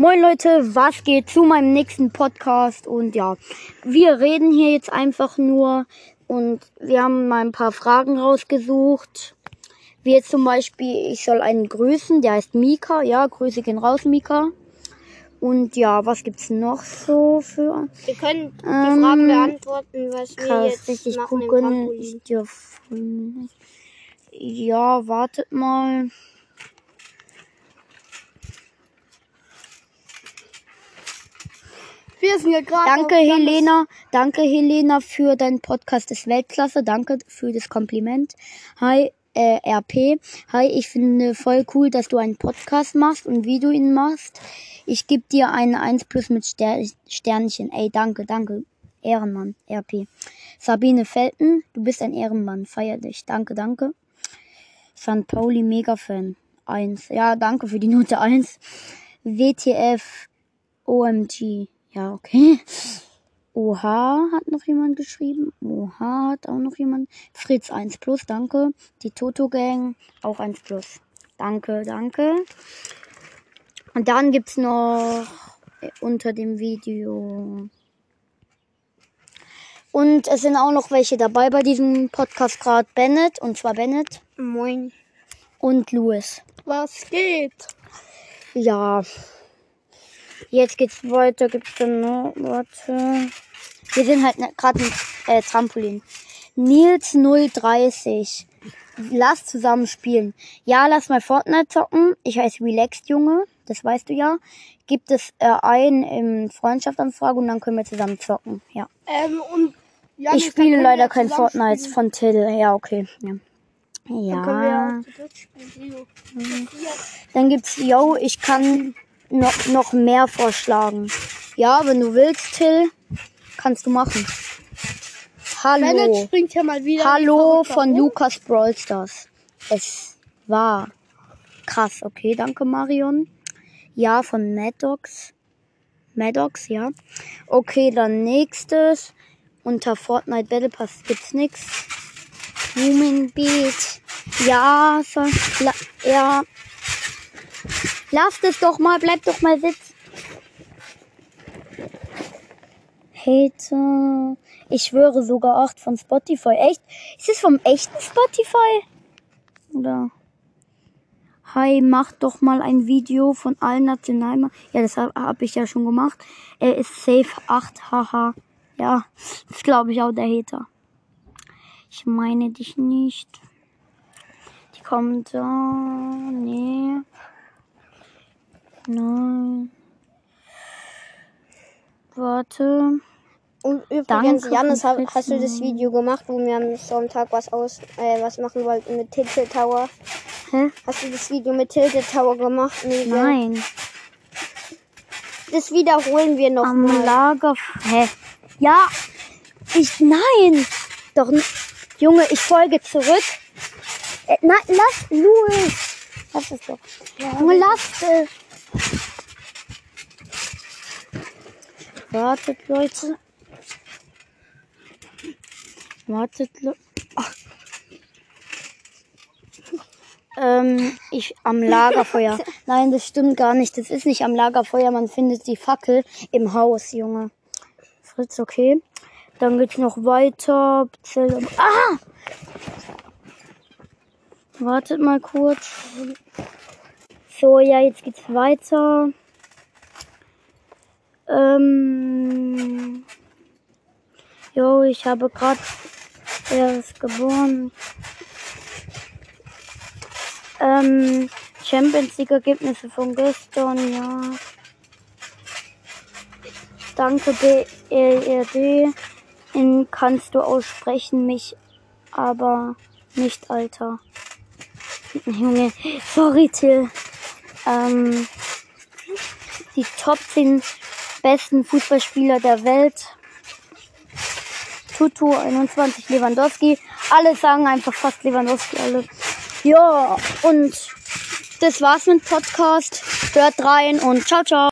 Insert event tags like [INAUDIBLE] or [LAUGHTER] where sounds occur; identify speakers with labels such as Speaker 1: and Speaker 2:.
Speaker 1: Moin Leute, was geht zu meinem nächsten Podcast? Und ja, wir reden hier jetzt einfach nur und wir haben mal ein paar Fragen rausgesucht. Wie jetzt zum Beispiel, ich soll einen grüßen, der heißt Mika. Ja, Grüße gehen raus, Mika. Und ja, was gibt's noch so für?
Speaker 2: Wir können die
Speaker 1: Ähm,
Speaker 2: Fragen beantworten, was wir
Speaker 1: Krass,
Speaker 2: jetzt
Speaker 1: richtig
Speaker 2: machen im
Speaker 1: gucken. Nicht. Ja, wartet mal.
Speaker 2: Wir sind ja gerade.
Speaker 1: Danke, Helena. Danke, Helena, für deinen Podcast ist Weltklasse. Danke für das Kompliment. Hi, äh, RP. Hi, ich finde voll cool, dass du einen Podcast machst und wie du ihn machst. Ich gebe dir eine 1 plus mit Ster Sternchen. Ey, danke, danke. Ehrenmann, RP. Sabine Felten, du bist ein Ehrenmann. Feier dich. Danke, danke. St. Pauli Mega-Fan. 1. Ja, danke für die Note 1. WTF OMG. Ja, okay. Oha hat noch jemand geschrieben. Oha hat auch noch jemand. Fritz 1 plus, danke. Die Toto Gang auch 1 plus. Danke, danke. Und dann gibt's noch äh, unter dem Video. Und es sind auch noch welche dabei bei diesem Podcast gerade. Bennett, und zwar Bennett
Speaker 2: Moin.
Speaker 1: und Louis.
Speaker 2: Was geht?
Speaker 1: Ja. Jetzt geht's weiter. Gibt's dann noch. Warte. Wir sind halt gerade im äh, Trampolin. Nils 030. Lass zusammen spielen. Ja, lass mal Fortnite zocken. Ich heiße Relaxed Junge. Das weißt du ja. Gibt es äh, ein im Freundschaftsanfrage und dann können wir zusammen zocken. Ja.
Speaker 2: Ähm, und Janis,
Speaker 1: ich
Speaker 2: dann
Speaker 1: spiele leider kein Fortnite
Speaker 2: spielen.
Speaker 1: von Till. Ja, okay. Ja.
Speaker 2: Dann
Speaker 1: Ja.
Speaker 2: ja dritt spielen. Leo.
Speaker 1: Dann gibt's, yo, ich kann noch, noch mehr vorschlagen. Ja, wenn du willst, Till, kannst du machen. Hallo.
Speaker 2: ja.
Speaker 1: Hallo von. Lukas Brawl Stars. Es war krass. Okay, danke Marion. Ja, von Maddox. Maddox, ja. Okay, dann nächstes. Unter Fortnite Battle Pass gibt's nix. Human Beat. Ja, so, ja. Lasst es doch mal, bleibt doch mal sitzen. Hater. Ich schwöre sogar 8 von Spotify. Echt? Ist es vom echten Spotify? Oder? Hi, mach doch mal ein Video von allen Nationalmann. Ja, das habe hab ich ja schon gemacht. Er ist safe 8, haha. Ja, das glaube ich auch der Hater. Ich meine dich nicht. Die kommt da. Nee. Nein. Warte.
Speaker 2: Und übrigens,
Speaker 1: Danke
Speaker 2: Janis, hast du das. Video gemacht, wo wir am Sonntag was aus, äh, was machen wollten mit Tilted Tower?
Speaker 1: Hä?
Speaker 2: Hast du das Video mit Tilted Tower gemacht? Nee?
Speaker 1: Nein.
Speaker 2: Das wiederholen wir noch
Speaker 1: Am
Speaker 2: mal.
Speaker 1: Lager. Hä? Ja. Ich. Nein. Doch. n- Junge, ich folge zurück. Äh, nein, lass. Louis. Lass es doch. Junge, lass es. Wartet, Leute. Wartet, Leute. Ähm, ich am Lagerfeuer. [LAUGHS] Nein, das stimmt gar nicht. Das ist nicht am Lagerfeuer. Man findet die Fackel im Haus, Junge. Fritz, okay. Dann geht's noch weiter. Zell- Ah! Wartet mal kurz. So, ja, jetzt geht's weiter. Ähm. Jo, ich habe gerade erst geboren. Ähm, Champions League Ergebnisse von gestern, ja. Danke BRD. In kannst du aussprechen mich, aber nicht Alter. [LAUGHS] Junge, sorry Till. Ähm, die Top 10 besten Fußballspieler der Welt. Tutu 21 Lewandowski. Alle sagen einfach fast Lewandowski, alle. Ja, und das war's mit Podcast. Hört rein und ciao, ciao.